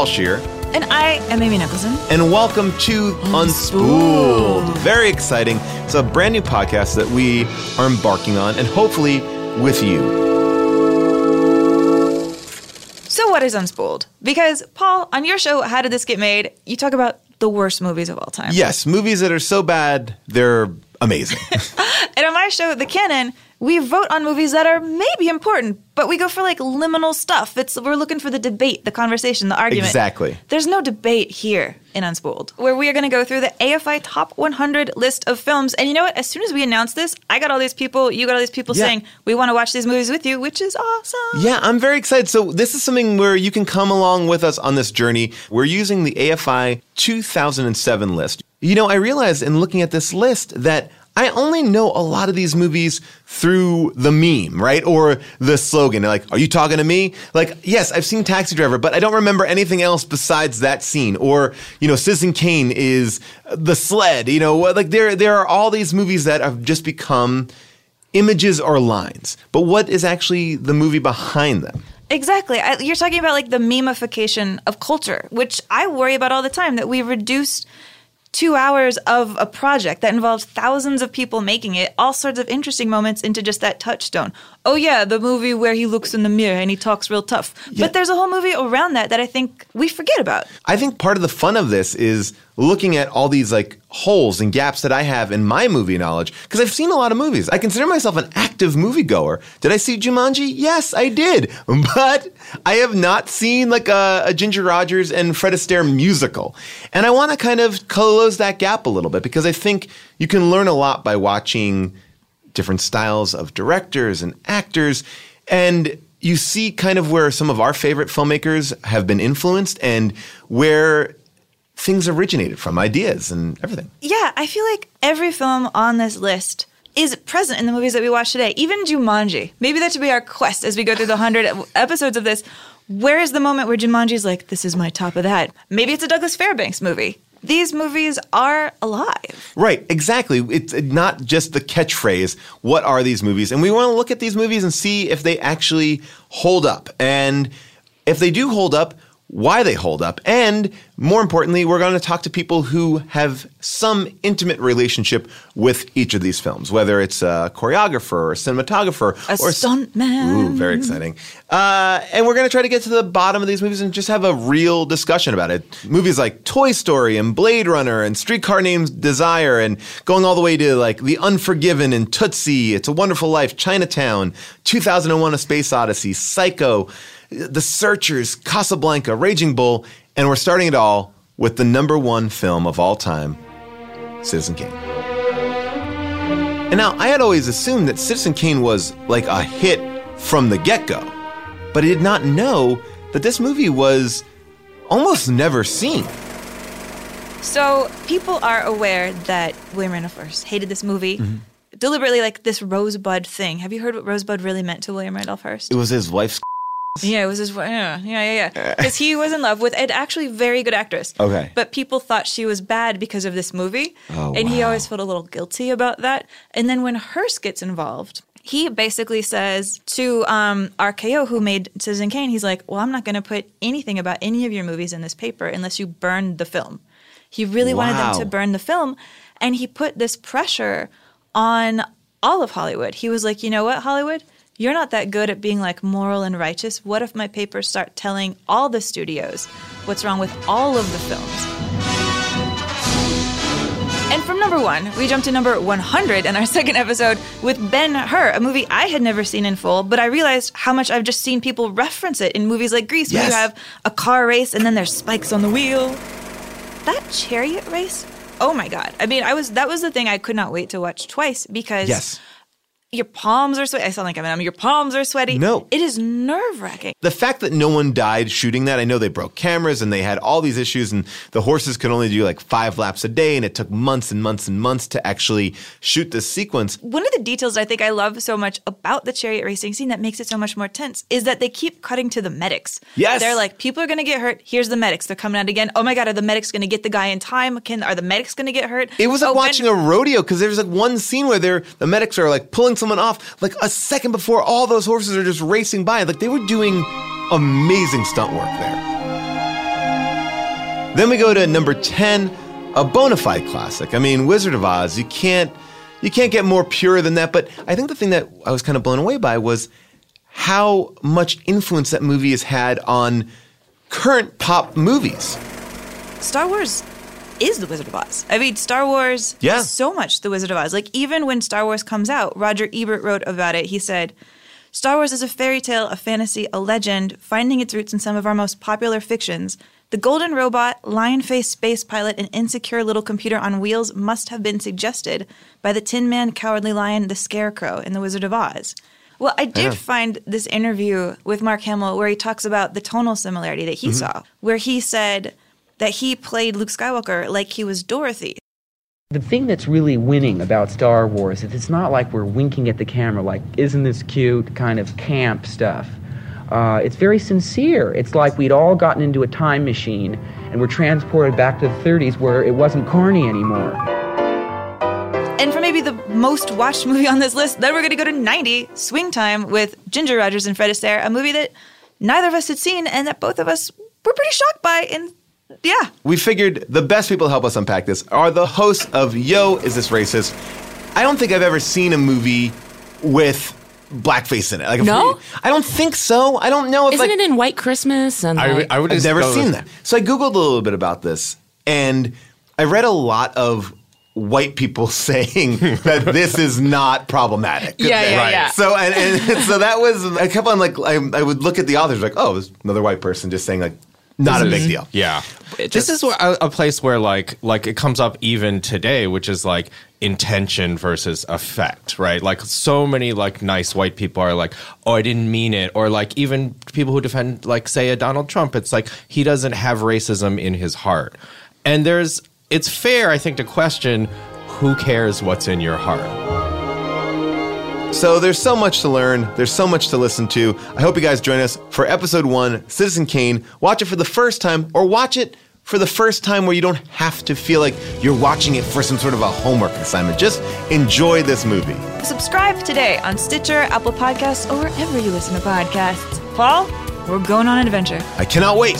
Paul Scheer, And I am Amy Nicholson. and welcome to Unspooled. Very exciting. It's a brand new podcast that we are embarking on, and hopefully with you. So, what is Unspooled? Because, Paul, on your show, How Did This Get Made? You talk about the worst movies of all time. Yes, movies that are so bad, they're amazing. And on my show, The Canon, we vote on movies that are maybe important, but we go for like liminal stuff. It's we're looking for the debate, the conversation, the argument. Exactly. There's no debate here in Unspooled, where we are going to go through the AFI Top 100 list of films. And you know what? As soon as we announced this, I got all these people, you got all these people Yeah. saying we want to watch these movies with you, which is awesome. Yeah, I'm very excited. So, this is something where you can come along with us on this journey. We're using the AFI 2007 list. You know, I realized in looking at this list that I only know a lot of these movies through the meme, right? Or the slogan. Like, are you talking to me? Like, yes, I've seen Taxi Driver, but I don't remember anything else besides that scene. Or, you know, Citizen Kane is the sled. You know, like there, there are all these movies that have just become images or lines. But what is actually the movie behind them? Exactly. I, you're talking about like the memification of culture, which I worry about all the time that we reduced two hours of a project that involves thousands of people making it, all sorts of interesting moments into just that touchstone. Oh, yeah, the movie where he looks in the mirror and he talks real tough. But there's a whole movie around that that I think we forget about. I think part of the fun of this is looking at all these like holes and gaps that I have in my movie knowledge because I've seen a lot of movies. I consider myself an active moviegoer. Did I see Jumanji? Yes, I did. But I have not seen like a, a Ginger Rogers and Fred Astaire musical. And I want to kind of close that gap a little bit because I think you can learn a lot by watching different styles of directors and actors. And you see kind of where some of our favorite filmmakers have been influenced and where things originated from, ideas and everything. Yeah, I feel like every film on this list is present in the movies that we watch today. Even Jumanji. Maybe that should be our quest as we go through the 100 episodes of this. Where is the moment where Jumanji's like, this is my top of that? Maybe it's a Douglas Fairbanks movie. These movies are alive. Right, exactly. It's not just the catchphrase, what are these movies? And we want to look at these movies and see if they actually hold up. And if they do hold up, why they hold up. And more importantly, we're going to talk to people who have some intimate relationship with each of these films, whether it's a choreographer or a cinematographer A or stuntman. Ooh, very exciting. Uh, and we're going to try to get to the bottom of these movies and just have a real discussion about it. Movies like Toy Story and Blade Runner and Streetcar Named Desire and going all the way to like The Unforgiven and Tootsie, It's a Wonderful Life, Chinatown, 2001 A Space Odyssey, Psycho, The Searchers, Casablanca, Raging Bull, and we're starting it all with the number one film of all time, Citizen Kane. And now, I had always assumed that Citizen Kane was like a hit from the get go, but I did not know that this movie was almost never seen. So people are aware that William Randolph Hearst hated this movie. Mm-hmm. Deliberately, like this rosebud thing. Have you heard what rosebud really meant to William Randolph Hearst? It was his wife's. Yeah, it was his. Yeah, yeah, yeah, yeah. Because he was in love with an actually very good actress. Okay. But people thought she was bad because of this movie, Oh, and he always felt a little guilty about that. And then when Hearst gets involved, he basically says to um, RKO, who made Citizen Kane, he's like, "Well, I'm not going to put anything about any of your movies in this paper unless you burn the film." He really wanted them to burn the film, and he put this pressure on all of Hollywood. He was like, "You know what, Hollywood." You're not that good at being like moral and righteous. What if my papers start telling all the studios what's wrong with all of the films? And from number one, we jump to number 100 in our second episode with Ben Hur, a movie I had never seen in full, but I realized how much I've just seen people reference it in movies like Grease, where you have a car race and then there's spikes on the wheel. That chariot race, oh my god! I mean, I was that was the thing I could not wait to watch twice because Yes. Your palms are sweaty. I sound like I'm, I mean, um, your palms are sweaty. No. it is nerve wracking. The fact that no one died shooting that, I know they broke cameras and they had all these issues, and the horses could only do like five laps a day, and it took months and months and months to actually shoot this sequence. one of the details I think I love so much about the chariot racing scene that makes it so much more tense is that they keep cutting to the medics. Yes. They're like, people are going to get hurt. Here's the medics. They're coming out again. Oh my God, are the medics going to get the guy in time? Can Are the medics going to get hurt? It was like oh, watching Ben- a rodeo because there's like one scene where they're the medics are like pulling someone off like a second before all those horses are just racing by. Like they were doing amazing stunt work there. Then we go to number 10, a bona fide classic. I mean, Wizard of Oz, you can't you can't get more pure than that, but I think the thing that I was kind of blown away by was how much influence that movie has had on current pop movies. Star Wars is the Wizard of Oz. I mean, Star Wars Yeah. is so much the Wizard of Oz. Like, even when Star Wars comes out, Roger Ebert wrote about it. He said, Star Wars is a fairy tale, a fantasy, a legend, finding its roots in some of our most popular fictions. The golden robot, lion faced space pilot, and insecure little computer on wheels must have been suggested by the Tin Man, Cowardly Lion, the Scarecrow, in The Wizard of Oz. Well, I did find this interview with Mark Hamill where he talks about the tonal similarity that he mm-hmm. saw, where he said that he played Luke Skywalker like he was Dorothy. The thing that's really winning about Star Wars is it's not like we're winking at the camera, like, isn't this cute, kind of camp stuff. Uh, it's very sincere. It's like we'd all gotten into a time machine and we're transported back to the 30s where it wasn't corny anymore. And for maybe the most watched movie on this list, then we're going to go to 90, Swing Time, with Ginger Rogers and Fred Astaire, a movie that neither of us had seen and that both of us were pretty shocked by. And yeah, we figured the best people to help us unpack this are the hosts of Yo, Is This Racist? I don't think I've ever seen a movie with blackface in it. Like, No? we- I don't think so. I don't know if Isn't like, it in White Christmas? And I, like- I would I've never seen with- that. So I Googled a little bit about this and I read a lot of white people saying that this is not problematic. Yeah, yeah, Right. yeah. So and, and so that was I kept on like I, I would look at the authors like, oh, there's another white person just saying like not a big deal. Yeah, It this is where- a, a place where like like it comes up even today, which is like intention versus effect, right? Like so many like nice white people are like, oh, I didn't mean it, or like even people who defend like say a Donald Trump, it's like he doesn't have racism in his heart, and there's it's fair I think to question who cares what's in your heart. So there's so much to learn. There's so much to listen to. I hope you guys join us for episode one, Citizen Kane. Watch it for the first time, or watch it for the first time where you don't have to feel like you're watching it for some sort of a homework assignment. Just enjoy this movie. subscribe today on Stitcher, Apple Podcasts, or wherever you listen to podcasts. Paul, we're going on an adventure. I cannot wait.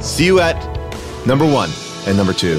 See you at number one, and number two,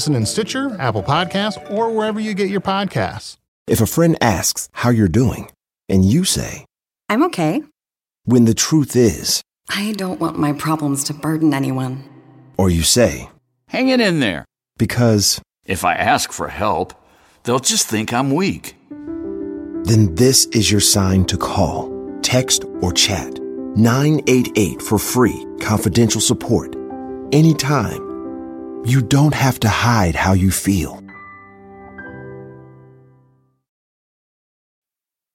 Listen in Stitcher, Apple Podcasts, or wherever you get your podcasts. If a friend asks how you're doing, and you say, I'm okay. when the truth is, I don't want my problems to burden anyone. or you say, Hang it in there. because, If I ask for help, they'll just think I'm weak. then this is your sign to call, text, or chat 988 for free, confidential support. Anytime. You don't have to hide how you feel.